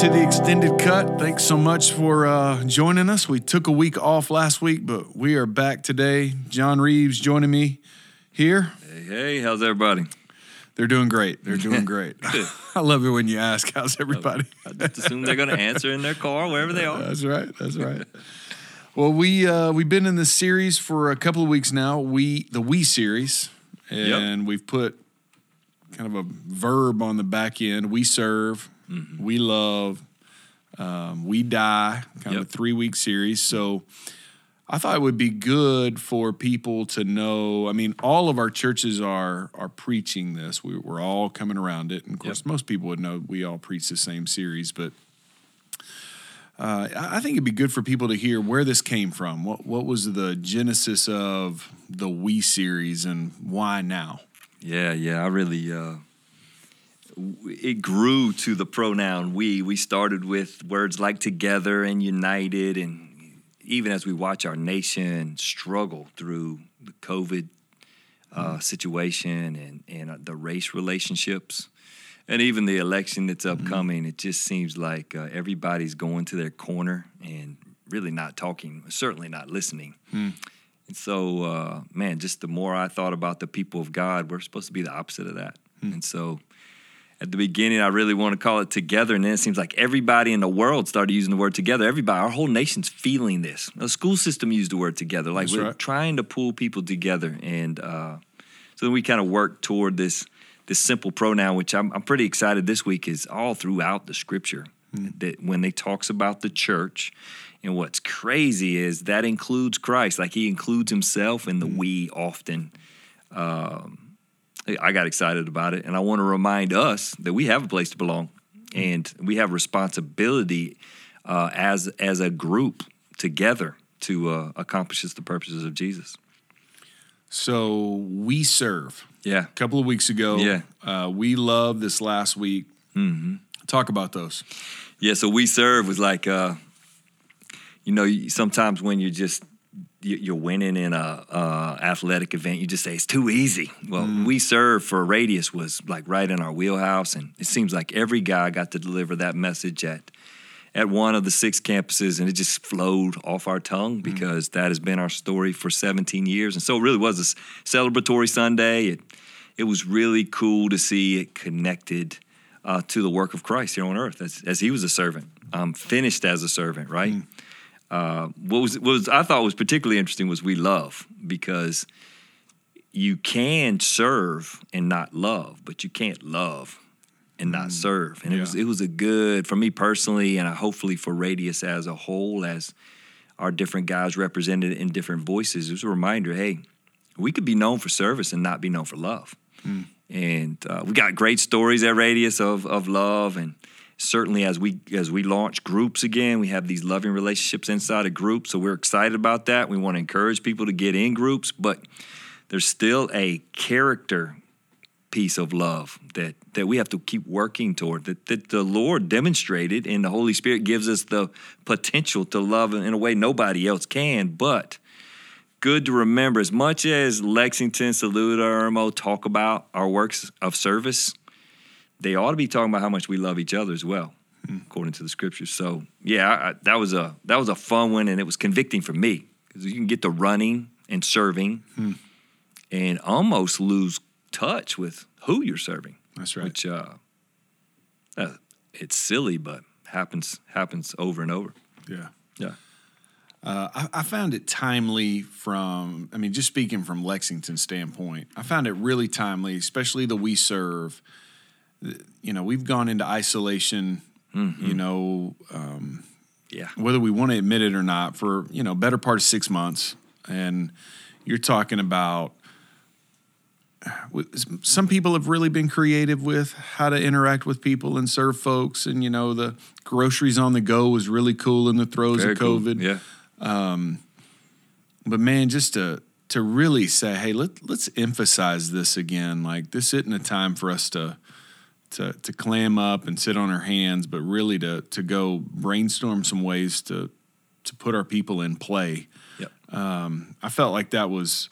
to the extended cut. Thanks so much for uh, joining us. We took a week off last week, but we are back today. John Reeves joining me here. Hey, hey, how's everybody? They're doing great. They're doing great. I love it when you ask, "How's everybody?" I just assume they're going to answer in their car wherever they are. That's right. That's right. Well, we uh, we've been in this series for a couple of weeks now. We the we series, and we've put kind of a verb on the back end. We serve, Mm-hmm. we love, um, we die. Kind of a three week series. So I thought it would be good for people to know. I mean, all of our churches are are preaching this. We, we're all coming around it, and of course, Yep. most people would know we all preach the same series, but. Uh, I think it'd be good for people to hear where this came from. What what was the genesis of the We series and why now? Yeah, yeah. I really, uh, it grew to the pronoun we. We started with words like together and united. And even as we watch our nation struggle through the COVID uh, situation and, and uh, the race relationships, and even the election that's upcoming, it just seems like uh, everybody's going to their corner and really not talking, certainly not listening. And so, uh, man, just the more I thought about the people of God, we're supposed to be the opposite of that. And so, at the beginning, I really want to call it together, and then it seems like everybody in the world started using the word together. Everybody, our whole nation's feeling this. The school system used the word together, like That's we're right. trying to pull people together, and uh, so then we kind of work toward this this simple pronoun, which I'm, I'm pretty excited this week is all throughout the scripture that when they talks about the church. And what's crazy is that includes Christ, like he includes himself in the we often. Um, I got excited about it, and I want to remind us that we have a place to belong, and we have responsibility uh, as as a group together to uh, accomplish the purposes of Jesus. So we serve. Yeah, A couple of weeks ago, Yeah. uh, we love this last week. Mm-hmm. Talk about those. Yeah, so we serve was like, uh, you know, sometimes when you're just you're winning in a uh, athletic event, you just say it's too easy. Well, we serve for a Radius was like right in our wheelhouse, and it seems like every guy got to deliver that message at at one of the six campuses, and it just flowed off our tongue because that has been our story for 17 years, and so it really was a celebratory Sunday. It it was really cool to see it connected uh, to the work of Christ here on earth as, as he was a servant, um, finished as a servant, right? Uh, what was what was I thought was particularly interesting was we love because you can serve and not love, but you can't love and not serve. And it was it was a good for me personally, and I, hopefully for Radius as a whole, as our different guys represented in different voices. It was a reminder, hey, we could be known for service and not be known for love. And uh, we got great stories at Radius of of love, and certainly as we as we launch groups again, we have these loving relationships inside of groups. So we're excited about that. We want to encourage people to get in groups, but there's still a character piece of love that that we have to keep working toward that, that the lord demonstrated and the holy spirit gives us the potential to love in a way nobody else can but good to remember as much as lexington saluda irmo talk about our works of service they ought to be talking about how much we love each other as well according to the scriptures so yeah I, that was a that was a fun one and it was convicting for me because you can get to running and serving and almost lose touch with who you're serving. That's right. Which uh, uh, it's silly, but happens happens over and over. Yeah. Yeah. Uh, I, I found it timely from, I mean, just speaking from Lexington's standpoint, I found it really timely, especially the we serve. You know, we've gone into isolation, mm-hmm. you know, um, Yeah. whether we want to admit it or not, for, you know, better part of six months. And you're talking about uh, some people have really been creative with how to interact with people and serve folks. And, you know, the groceries on the go was really cool in the throes Very of cool. COVID Yeah. Um, but man, just to to really say, hey, let let's emphasize this again. Like this isn't a time for us to to to clam up and sit on our hands, but really to to go brainstorm some ways to to put our people in play. Yep. Um, I felt like that was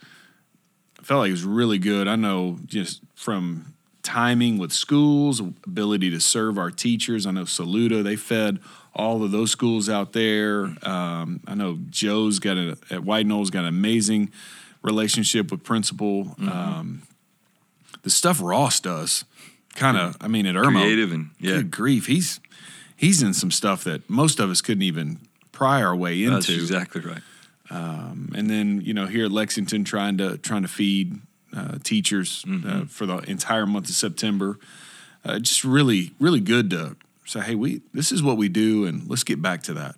I felt like it was really good. I know just from timing with schools, ability to serve our teachers. I know Saluda, they fed all of those schools out there. Um, I know Joe's got a, at White Knoll's got an amazing relationship with principal. Mm-hmm. Um, the stuff Ross does, kind of, I mean, at Irmo, Creative and yeah, good grief, he's he's in some stuff that most of us couldn't even pry our way into. that's exactly right. and then you know here at Lexington trying to trying to feed uh, teachers uh, for the entire month of September. Uh, just really really good to say, hey, we this is what we do, and let's get back to that.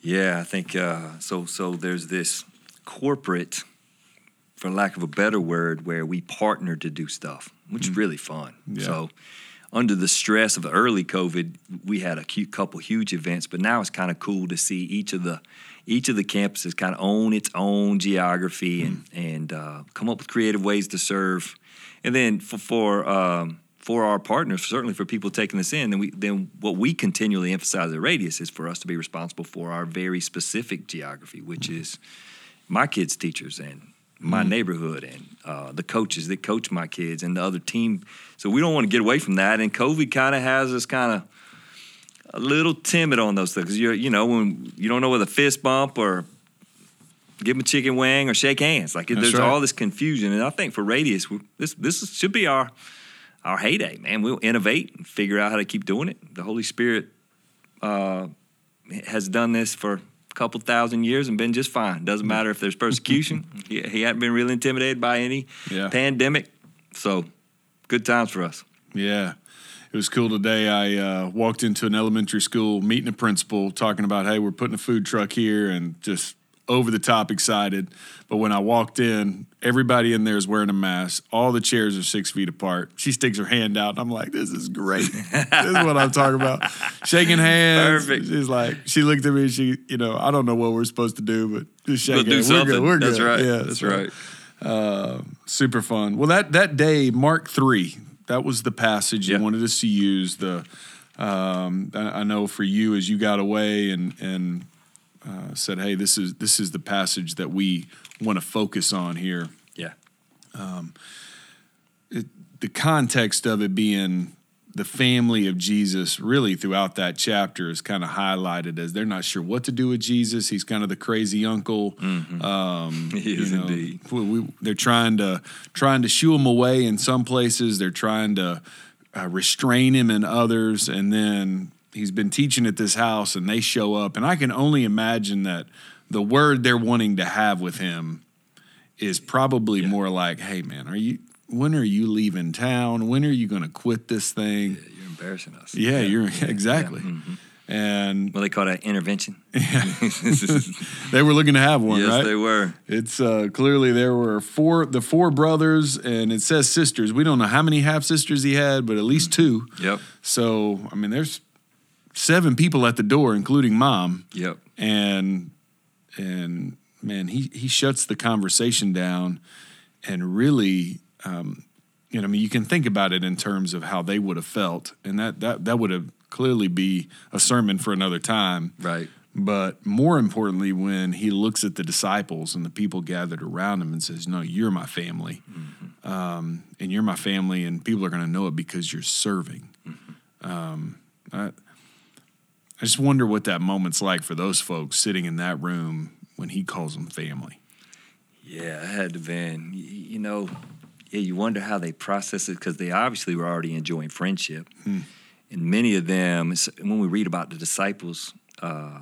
Yeah, I think uh, so. So there's this corporate, for lack of a better word, where we partner to do stuff, which is really fun. Yeah. So under the stress of early COVID, we had a cute couple huge events, but now it's kind of cool to see each of the each of the campuses kind of own its own geography and and uh, come up with creative ways to serve. And then for for um, for our partners, certainly for people taking this in, then we then what we continually emphasize at Radius is for us to be responsible for our very specific geography, which is my kids' teachers and my neighborhood and uh, the coaches that coach my kids and the other team. So we don't want to get away from that. And COVID kind of has us kind of a little timid on those things. You you know when you don't know whether fist bump or give them a chicken wing or shake hands. Like there's right. all this confusion. And I think for Radius, this this should be our our heyday, man. We'll innovate and figure out how to keep doing it. The Holy Spirit uh, has done this for couple thousand years and been just fine. Doesn't matter if there's persecution. he, he hadn't been really intimidated by any Yeah. pandemic. So good times for us. Yeah. It was cool today. I uh, walked into an elementary school, meeting a principal, talking about, hey, we're putting a food truck here, and just over the top excited. But when I walked in, everybody in there is wearing a mask. All the chairs are six feet apart. She sticks her hand out, and I'm like, this is great. this is what I'm talking about. Shaking hands. Perfect. She's like, she looked at me, and she, you know, I don't know what we're supposed to do, but just shake We'll hands. We're good. We're That's good. right. Yeah, That's so, right. uh, super fun. Well, that that day, Mark three, that was the passage you wanted us to use. The um, I, I know for you as you got away and and uh, said, hey, this is this is the passage that we want to focus on here. Yeah. The context of it being the family of Jesus, really throughout that chapter, is kind of highlighted as they're not sure what to do with Jesus. He's kind of the crazy uncle. Um, He is you know, indeed. we, we- they're trying to trying to shoo him away in some places. They're trying to uh, restrain him in others, and then he's been teaching at this house, and they show up, and I can only imagine that the word they're wanting to have with him is probably more like, "Hey, man, are you? When are you leaving town? When are you going to quit this thing?" Yeah, You're embarrassing us. Yeah, you're exactly. And Well, they call that intervention. they were looking to have one, yes, right? they were. It's uh, clearly there were four, the four brothers, and it says sisters. We don't know how many half sisters he had, but at least two. Yep. So I mean, there's seven people at the door, including mom, Yep. and and man, he he shuts the conversation down, and really, um, you know, I mean, you can think about it in terms of how they would have felt, and that that that would have clearly be a sermon for another time. Right. But more importantly, when he looks at the disciples and the people gathered around him and says, No, you're my family. Um, and you're my family, and people are going to know it because you're serving. Um, I, I just wonder what that moment's like for those folks sitting in that room when he calls them family. Yeah, I had to been. You know, yeah, you wonder how they process it because they obviously were already enjoying friendship, and many of them, when we read about the disciples, uh,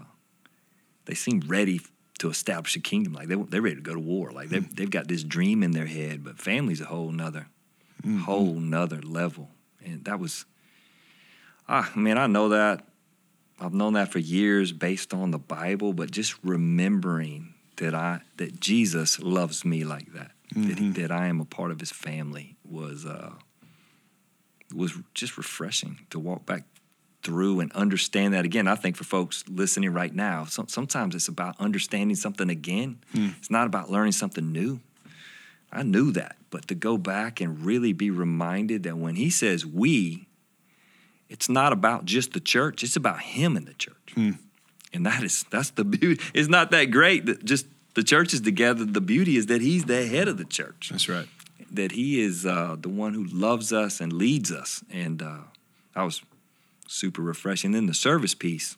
they seem ready to establish a kingdom. Like they they're ready to go to war. Like they they've got this dream in their head. But family's a whole nother, whole nother level, and that was. Ah, man, I know that. I've known that for years based on the Bible, but just remembering that I that Jesus loves me like that, that, he, that I am a part of His family was uh, was just refreshing to walk back through and understand that again. I think for folks listening right now, some, sometimes it's about understanding something again. It's not about learning something new. I knew that, but to go back and really be reminded that when He says we, it's not about just the church it's about him and the church and that is that's the beauty it's not that great that just the church is together the beauty is that he's the head of the church That's right. that He is uh, the one who loves us and leads us, and uh, that was super refreshing. Then the service piece.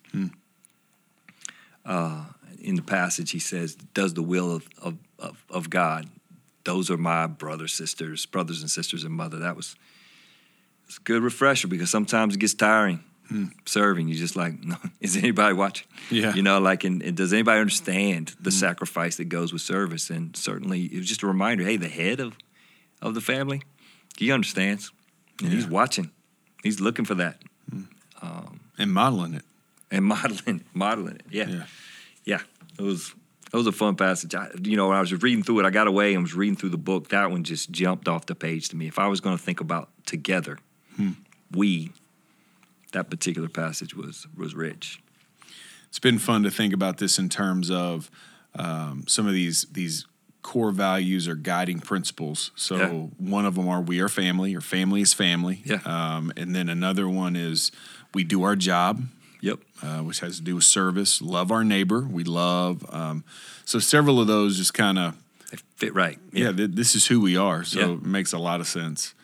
Uh, in the passage, he says, "Does the will of, of, of, of God." Those are my brothers, sisters, brothers and sisters, and mother. That was it's a good refresher because sometimes it gets tiring hmm. serving. You just like, no, is anybody watching? Yeah. You know, like, and, and does anybody understand the hmm. sacrifice that goes with service? And certainly, it was just a reminder. Hey, the head of of the family, he understands, and he's watching. He's looking for that hmm. um, and modeling it. and modeling, modeling it. Yeah, Yeah. yeah. It was it was a fun passage. I, you know, when I was reading through it, I got away and was reading through the book. That one just jumped off the page to me. If I was going to think about together, we, that particular passage was was rich. It's been fun to think about this in terms of um, some of these these core values or guiding principles. So Yeah. one of them are we are family, or family is family. Yeah. Um, and then another one is we do our job, Yep. uh, which has to do with service. Love our neighbor. We love. Um, so several of those just kind of fit right. yeah, th- this is who we are. So Yeah. it makes a lot of sense.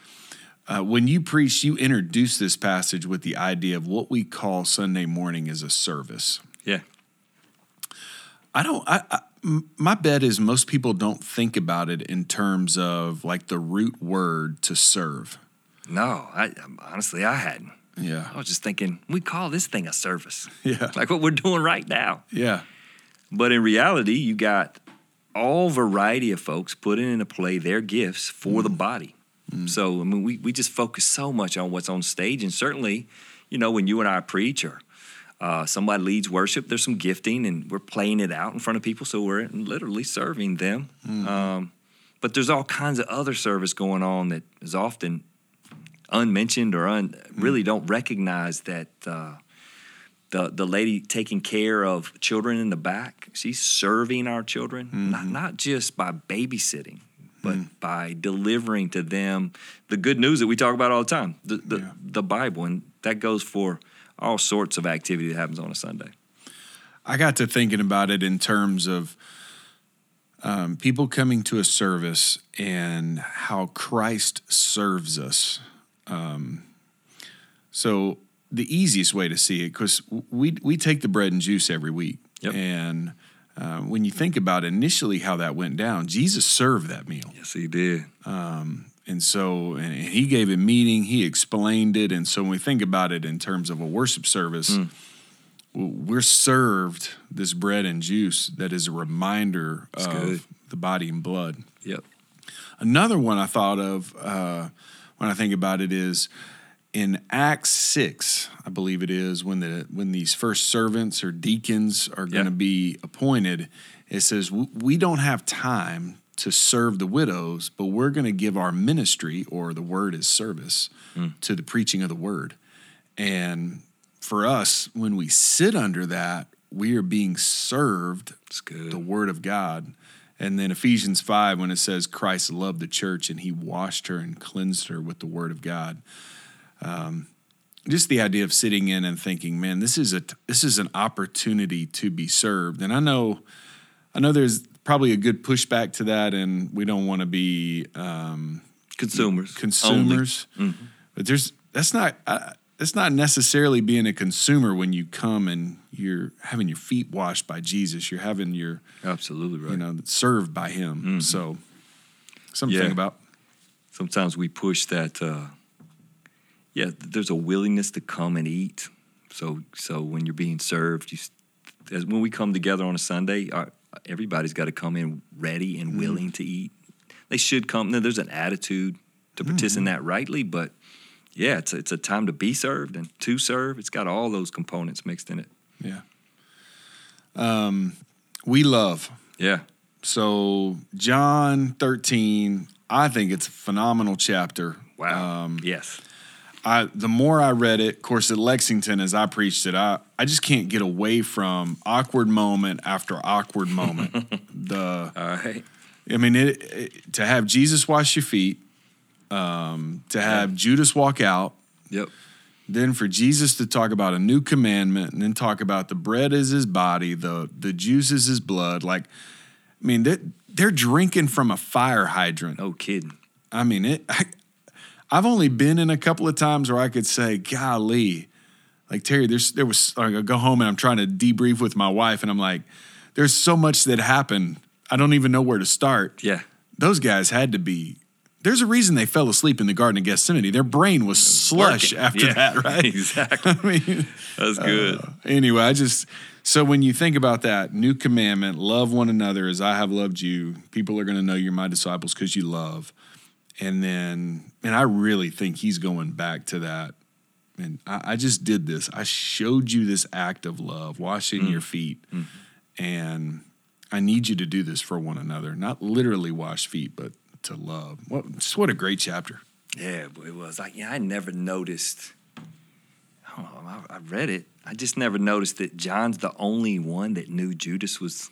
Uh, when you preach, you introduce this passage with the idea of what we call Sunday morning as a service. Yeah. I don't. I my bet is most people don't think about it in terms of like the root word to serve. No, I honestly I hadn't. Yeah. I was just thinking we call this thing a service, Yeah. like what we're doing right now. Yeah. But in reality, you got all variety of folks putting into play their gifts for the body. So I mean, we we just focus so much on what's on stage, and certainly, you know, when you and I preach or uh, somebody leads worship, there's some gifting, and we're playing it out in front of people, so we're literally serving them. Um, but there's all kinds of other service going on that is often unmentioned or un, really don't recognize that uh, the the lady taking care of children in the back, she's serving our children, not not just by babysitting, but by delivering to them the good news that we talk about all the time, the the, Yeah. the Bible, and that goes for all sorts of activity that happens on a Sunday. I got to thinking about it in terms of um, people coming to a service and how Christ serves us. Um, so the easiest way to see it, because we we take the bread and juice every week, Yep. and uh, when you think about initially how that went down, Jesus served that meal. Yes, he did. And so, and he gave a meeting, he explained it. And so, when we think about it in terms of a worship service, w- we're served this bread and juice that is a reminder That's of good. the body and blood. Yep. Another one I thought of uh, when I think about it is in Acts six, I believe it is when the when these first servants or deacons are going to be appointed. It says we don't have time to serve the widows, but we're going to give our ministry or the word is service hmm. to the preaching of the word. And for us, when we sit under that, we are being served the word of God. And then Ephesians 5, when it says Christ loved the church and he washed her and cleansed her with the word of God. Um, just the idea of sitting in and thinking, man, this is a this is an opportunity to be served. And I know, I know there's probably a good pushback to that, and we don't want to be um, Consumers. consumers. But there's that's not uh, that's not necessarily being a consumer when you come and you're having your feet washed by Jesus. You're having your Absolutely right. you know served by Him. So something Yeah. about. sometimes we push that uh yeah there's a willingness to come and eat. So so when you're being served you as when we come together on a sunday our, everybody's got to come in ready and willing to eat. They should come now, there's an attitude to participate in that rightly but yeah it's a, it's a time to be served and to serve. It's got all those components mixed in it. Yeah. Um, we love. yeah. So John 13, I think it's a phenomenal chapter. wow. Um, yes I the more I read it, of course, at Lexington as I preached it, I I just can't get away from awkward moment after awkward moment. the all right I mean, it, it- to have Jesus wash your feet, um, to have Judas walk out, yep then for Jesus to talk about a new commandment, and then talk about the bread is his body, the the juice is his blood. Like, I mean, they're, they're drinking from a fire hydrant. no kidding I mean, it. I, I've only been in a couple of times where I could say, "Golly," like Terry. There's there was. Like, I go home and I'm trying to debrief with my wife, and I'm like, "There's so much that happened. I don't even know where to start." Yeah. Those guys had to be. There's a reason they fell asleep in the Garden of Gethsemane. Their brain was slush Working. after Yeah, that, right? exactly. I mean, That's good. uh, anyway, I just so when you think about that new commandment, love one another as I have loved you. People are going to know you're my disciples because you love. And then, and I really think he's going back to that. And I, I just did this. I showed you this act of love, washing mm. your feet, mm. and I need you to do this for one another. Not literally wash feet, but to love. What just what a great chapter. Yeah, it was like, yeah, I never noticed. I don't know, I, I read it. I just never noticed that John's the only one that knew Judas was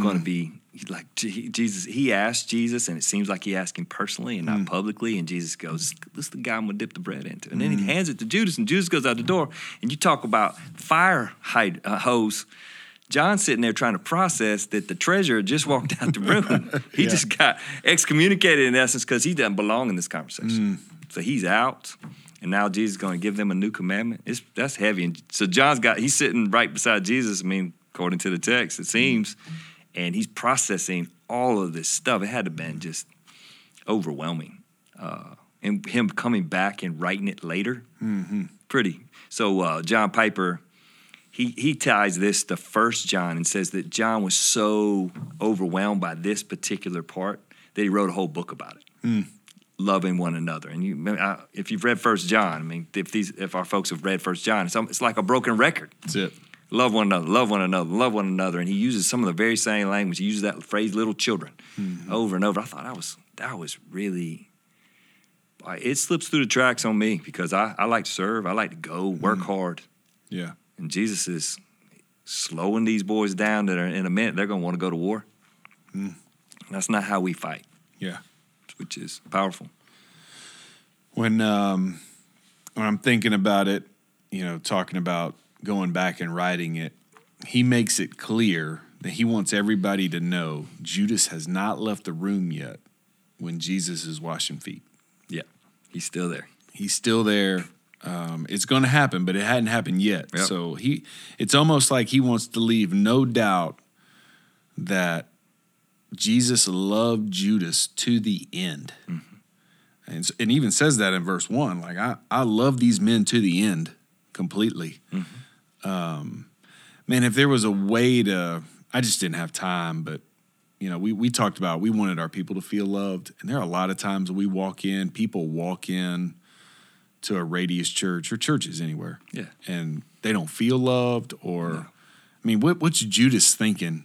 going to mm. be like Jesus. He asked Jesus, and it seems like he asked him personally and not mm. publicly. And Jesus goes, "This is the guy I'm gonna dip the bread into." And then he mm. hands it to Judas, and Judas goes out the door. And you talk about fire hide, uh, hose. John's sitting there trying to process that the treasurer just walked out the room. he Yeah. just got excommunicated in essence because he doesn't belong in this conversation. So he's out, and now Jesus is going to give them a new commandment. It's that's heavy. And so John's got he's sitting right beside Jesus. I mean, according to the text, it seems, and he's processing all of this stuff. It had to have been just overwhelming, uh, and him coming back and writing it later, pretty. So uh, John Piper he he ties this to First John and says that John was so overwhelmed by this particular part that he wrote a whole book about it, loving one another. And you, I, if you've read First John, I mean, if these if our folks have read First John, it's, it's like a broken record. That's it. Love one another, love one another, love one another. And he uses some of the very same language. He uses that phrase "little children" mm-hmm. over and over. I thought that was that was really. It slips through the tracks on me because I, I like to serve. I like to go work mm-hmm. hard. Yeah. And Jesus is slowing these boys down that are in a minute they're going to want to go to war. Mm. That's not how we fight, Yeah. which is powerful. when um, when I'm thinking about it, you know, talking about going back and writing it, he makes it clear that he wants everybody to know Judas has not left the room yet when Jesus is washing feet. Yeah, he's still there. He's still there. Um, it's going to happen, but it hadn't happened yet. Yep. So he, it's almost like he wants to leave no doubt that Jesus loved Judas to the end, and s- and even says that in verse one. Like I, I love these men to the end completely. Um, man, if there was a way to, I just didn't have time, but you know, we we talked about we wanted our people to feel loved, and there are a lot of times we walk in, people walk in to a radius church or churches anywhere, Yeah. and they don't feel loved, or I mean, what what's Judas thinking?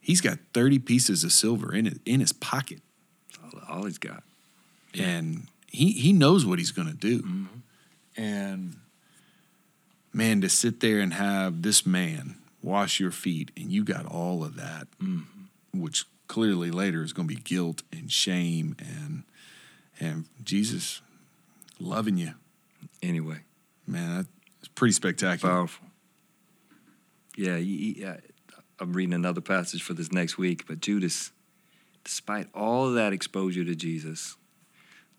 He's got thirty pieces of silver in it in his pocket, All, all he's got. and he he knows what he's going to do, and man, to sit there and have this man wash your feet, and you got all of that, mm-hmm. which clearly later is going to be guilt and shame and and Jesus loving you, Anyway, man. That's pretty spectacular. powerful. Yeah, he, I'm reading another passage for this next week, but Judas, despite all of that exposure to Jesus,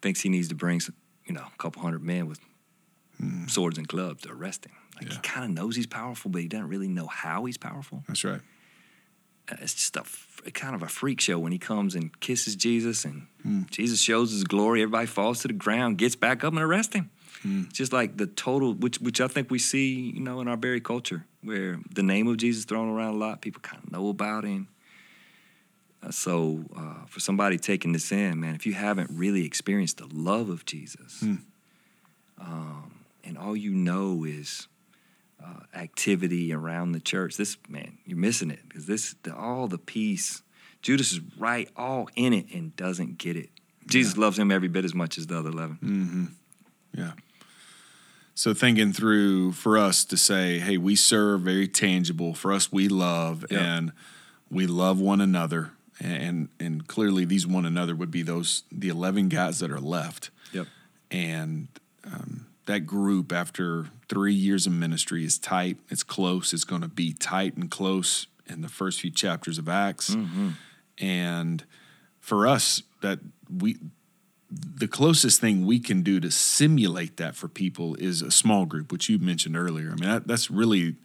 thinks he needs to bring, some, you know, a couple hundred men with hmm. swords and clubs to arrest him. Like he kind of knows he's powerful, but he doesn't really know how he's powerful. That's right. Uh, it's just a kind of a freak show when he comes and kisses Jesus and Hmm. Jesus shows his glory. Everybody falls to the ground, gets back up and arrests him. It's Just like the total, which which I think we see, you know, in our very culture, where the name of Jesus thrown around a lot, people kind of know about him. Uh, so uh, for somebody taking this in, man, if you haven't really experienced the love of Jesus, Hmm. um, and all you know is uh, activity around the church. This man, you're missing it because this the, all the peace. Judas is right, all in it, and doesn't get it. Jesus loves him every bit as much as the other eleven. Yeah. So thinking through for us to say, hey, we serve very tangible. For us, we love Yeah. and we love one another. And and clearly these one another would be those the eleven guys that are left. Yep. And um, that group after three years of ministry is tight. It's close. It's going to be tight and close in the first few chapters of Acts. Mm-hmm. And for us, that we the closest thing we can do to simulate that for people is a small group, which you mentioned earlier. I mean, that, that's really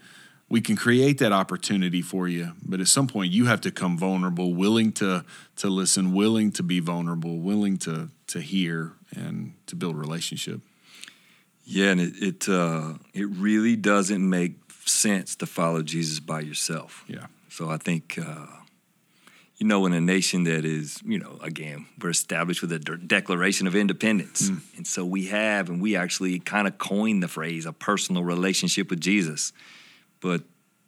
we can create that opportunity for you, but at some point you have to come vulnerable, willing to to listen, willing to be vulnerable, willing to to hear and to build relationship. Yeah, and it it, uh, it really doesn't make sense to follow Jesus by yourself. Yeah. So I think, uh, you know, in a nation that is, you know, again, we're established with a de- Declaration of Independence. Mm. And so we have, and we actually kind of coined the phrase, a personal relationship with Jesus. But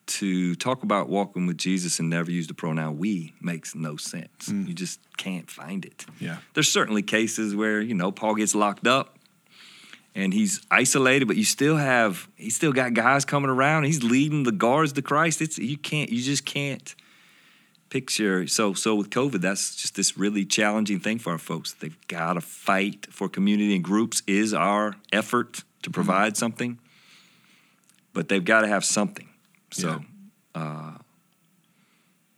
to talk about walking with Jesus and never use the pronoun we makes no sense. You just can't find it. Yeah. There's certainly cases where, you know, Paul gets locked up and he's isolated, but you still have he's still got guys coming around. He's leading the guards to Christ. It's you can't you just can't picture. So so with COVID, that's just this really challenging thing for our folks. They've got to fight for community and groups is our effort to provide something, but they've got to have something. So. Uh,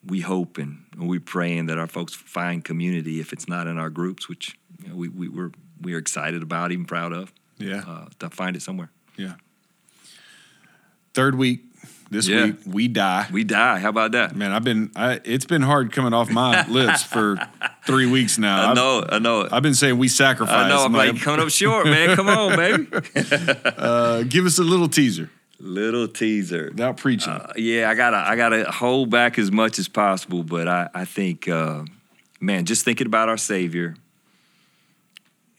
we hope and we're praying that our folks find community if it's not in our groups, which you know, we, we, we're, we're excited about, even proud of Yeah. uh, to find it somewhere. Yeah. Third week this Yeah. week we die. We die. How about that? Man, I've been I, it's been hard coming off my lips for three weeks now. I I've- know. I know. I've been saying we sacrifice. I know. I'm like, like, coming up short, man. Come on, baby. uh, give us a little teaser Little teaser. without preaching. Uh, yeah, I gotta I gotta hold back as much as possible, but I I think uh, man, just thinking about our Savior,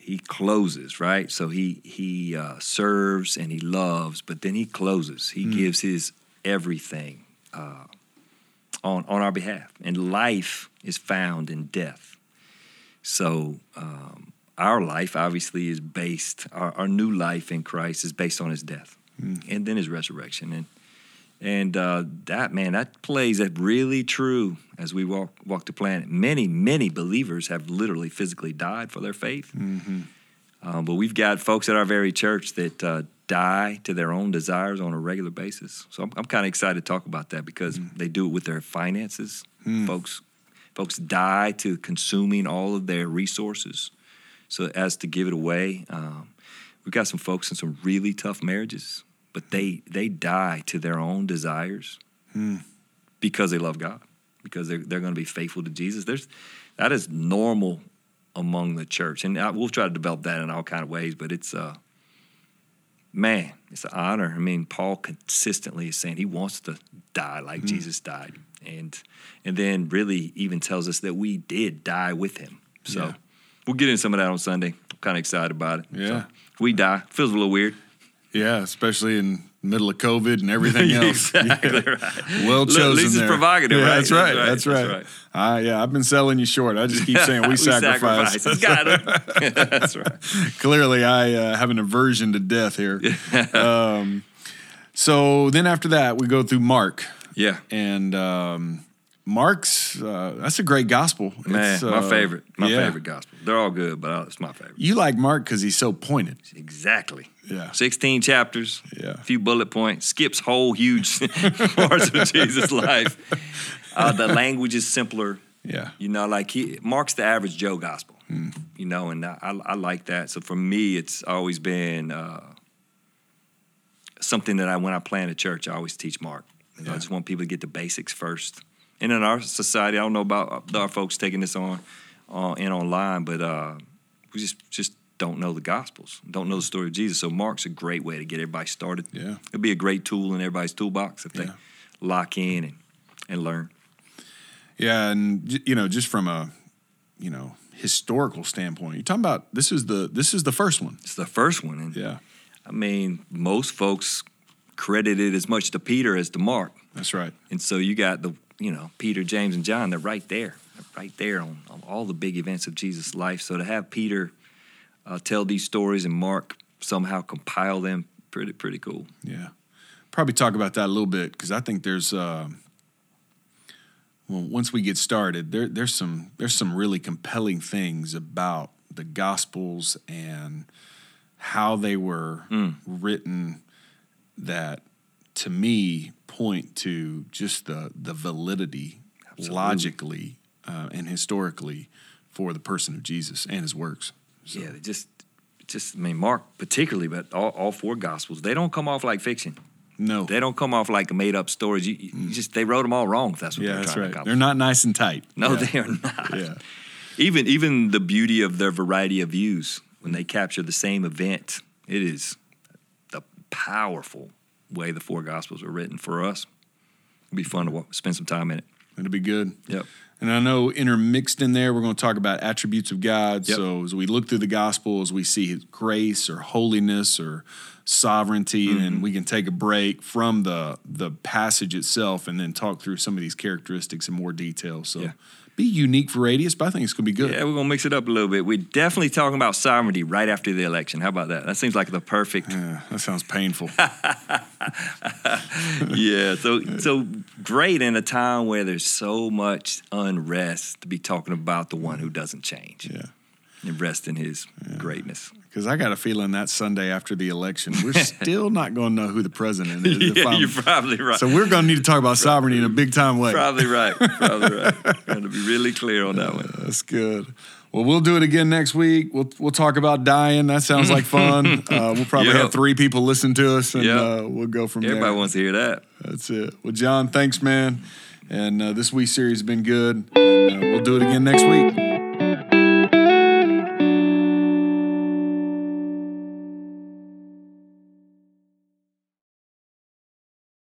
he closes right. So he he uh, serves and he loves, but then he closes. He gives his everything uh, on on our behalf, and life is found in death. So. Um, our life obviously is based, our, our new life in Christ is based on his death and then his resurrection. And and uh, that man, that plays that really true as we walk walk the planet. Many many believers have literally physically died for their faith, um, but we've got folks at our very church that uh, die to their own desires on a regular basis. So I'm, I'm kind of excited to talk about that because they do it with their finances. Folks folks die to consuming all of their resources, so as to give it away. Um, we've got some folks in some really tough marriages, but they they die to their own desires because they love God, because they're they're going to be faithful to Jesus. There's that is normal among the church, and I, we'll try to develop that in all kind of ways. But it's uh, man, it's an honor. I mean, Paul consistently is saying he wants to die like Jesus died, and and then really even tells us that we did die with him. So Yeah. we'll get into some of that on Sunday. I'm kind of excited about it. Yeah. So, we die. Feels a little weird. Yeah, especially in middle of COVID and everything else. exactly Yeah. right. Well chosen. at least there. provocative, Yeah, right? That's right. That's That's right. right. Ah, yeah, I've been selling you short. I just keep saying we, sacrifice. sacrifice. Got it. That's right. Clearly, I uh, have an aversion to death here. um, so then after that, we go through Mark, Yeah. and um, Mark's uh, that's a great gospel. Man, It's, my uh, favorite. My yeah. favorite gospel. They're all good, but it's my favorite. You like Mark because he's so pointed. Exactly. Yeah. 16 chapters, Yeah. a few bullet points, skips whole huge parts of Jesus' life. Uh, the language is simpler. Yeah. You know, like he Mark's the average Joe gospel. You know, and I, I, like that. So for me, it's always been uh, something that I when I plan a church, I always teach Mark. You know, I just want people to get the basics first. And in our society, I don't know about our folks taking this on, on in online, but uh, we just just don't know the Gospels, don't know the story of Jesus. So Mark's a great way to get everybody started. Yeah. It'd be a great tool in everybody's toolbox if they Yeah. lock in and, and learn. Yeah, and you know, just from a you know historical standpoint, you're talking about this is the this is the first one. It's the first one, and Yeah, I mean, most folks credit it as much to Peter as to Mark. that's right. And so you got the, you know, Peter, James, and John, they're right there. They're right there on, on all the big events of Jesus' life. So to have Peter uh, tell these stories and Mark somehow compile them, pretty, pretty cool. Yeah, probably talk about that a little bit because I think there's uh, well, once we get started, there there's some there's some really compelling things about the Gospels and how they were written that to me point to just the the validity logically uh, and historically for the person of Jesus and his works. So. Yeah, they just, just I mean, Mark particularly, but all, all four Gospels, they don't come off like fiction. No. They don't come off like made up stories. You, you just they wrote them all wrong. If that's what yeah, they're that's trying right. to accomplish. They're not nice and tight. No, yeah. they are not. Yeah. Even even the beauty of their variety of views when they capture the same event, it is the powerful way the four Gospels were written for us. It'd be fun to spend some time in it. It'd be good. Yep. And I know intermixed in there, we're going to talk about attributes of God. Yep. So as we look through the Gospels, we see His grace or holiness or sovereignty, Mm-hmm. and we can take a break from the the passage itself and then talk through some of these characteristics in more detail. So Yeah. Be unique for Radius, but I think it's going to be good. Yeah, we're gonna mix it up a little bit. We're definitely talking about sovereignty right after the election. How about that? That seems like the perfect. Yeah, that sounds painful. yeah. So so great in a time where there's so much unrest to be talking about the one who doesn't change yeah. And rest in his greatness. Because I got a feeling that Sunday after the election, we're still not going to know who the president is. yeah, you're probably right. so we're going to need to talk about sovereignty in a big time way. Probably right. Probably right. Got to be really clear on that one. That's good. Well, we'll do it again next week. We'll we'll talk about dying. That sounds like fun. Uh, we'll probably Yep. have three people listen to us, and Yep. uh, we'll go from Everybody there. Everybody wants to hear that. That's it. Well, John, thanks, man. And uh, this week series has been good. And, uh, we'll do it again next week.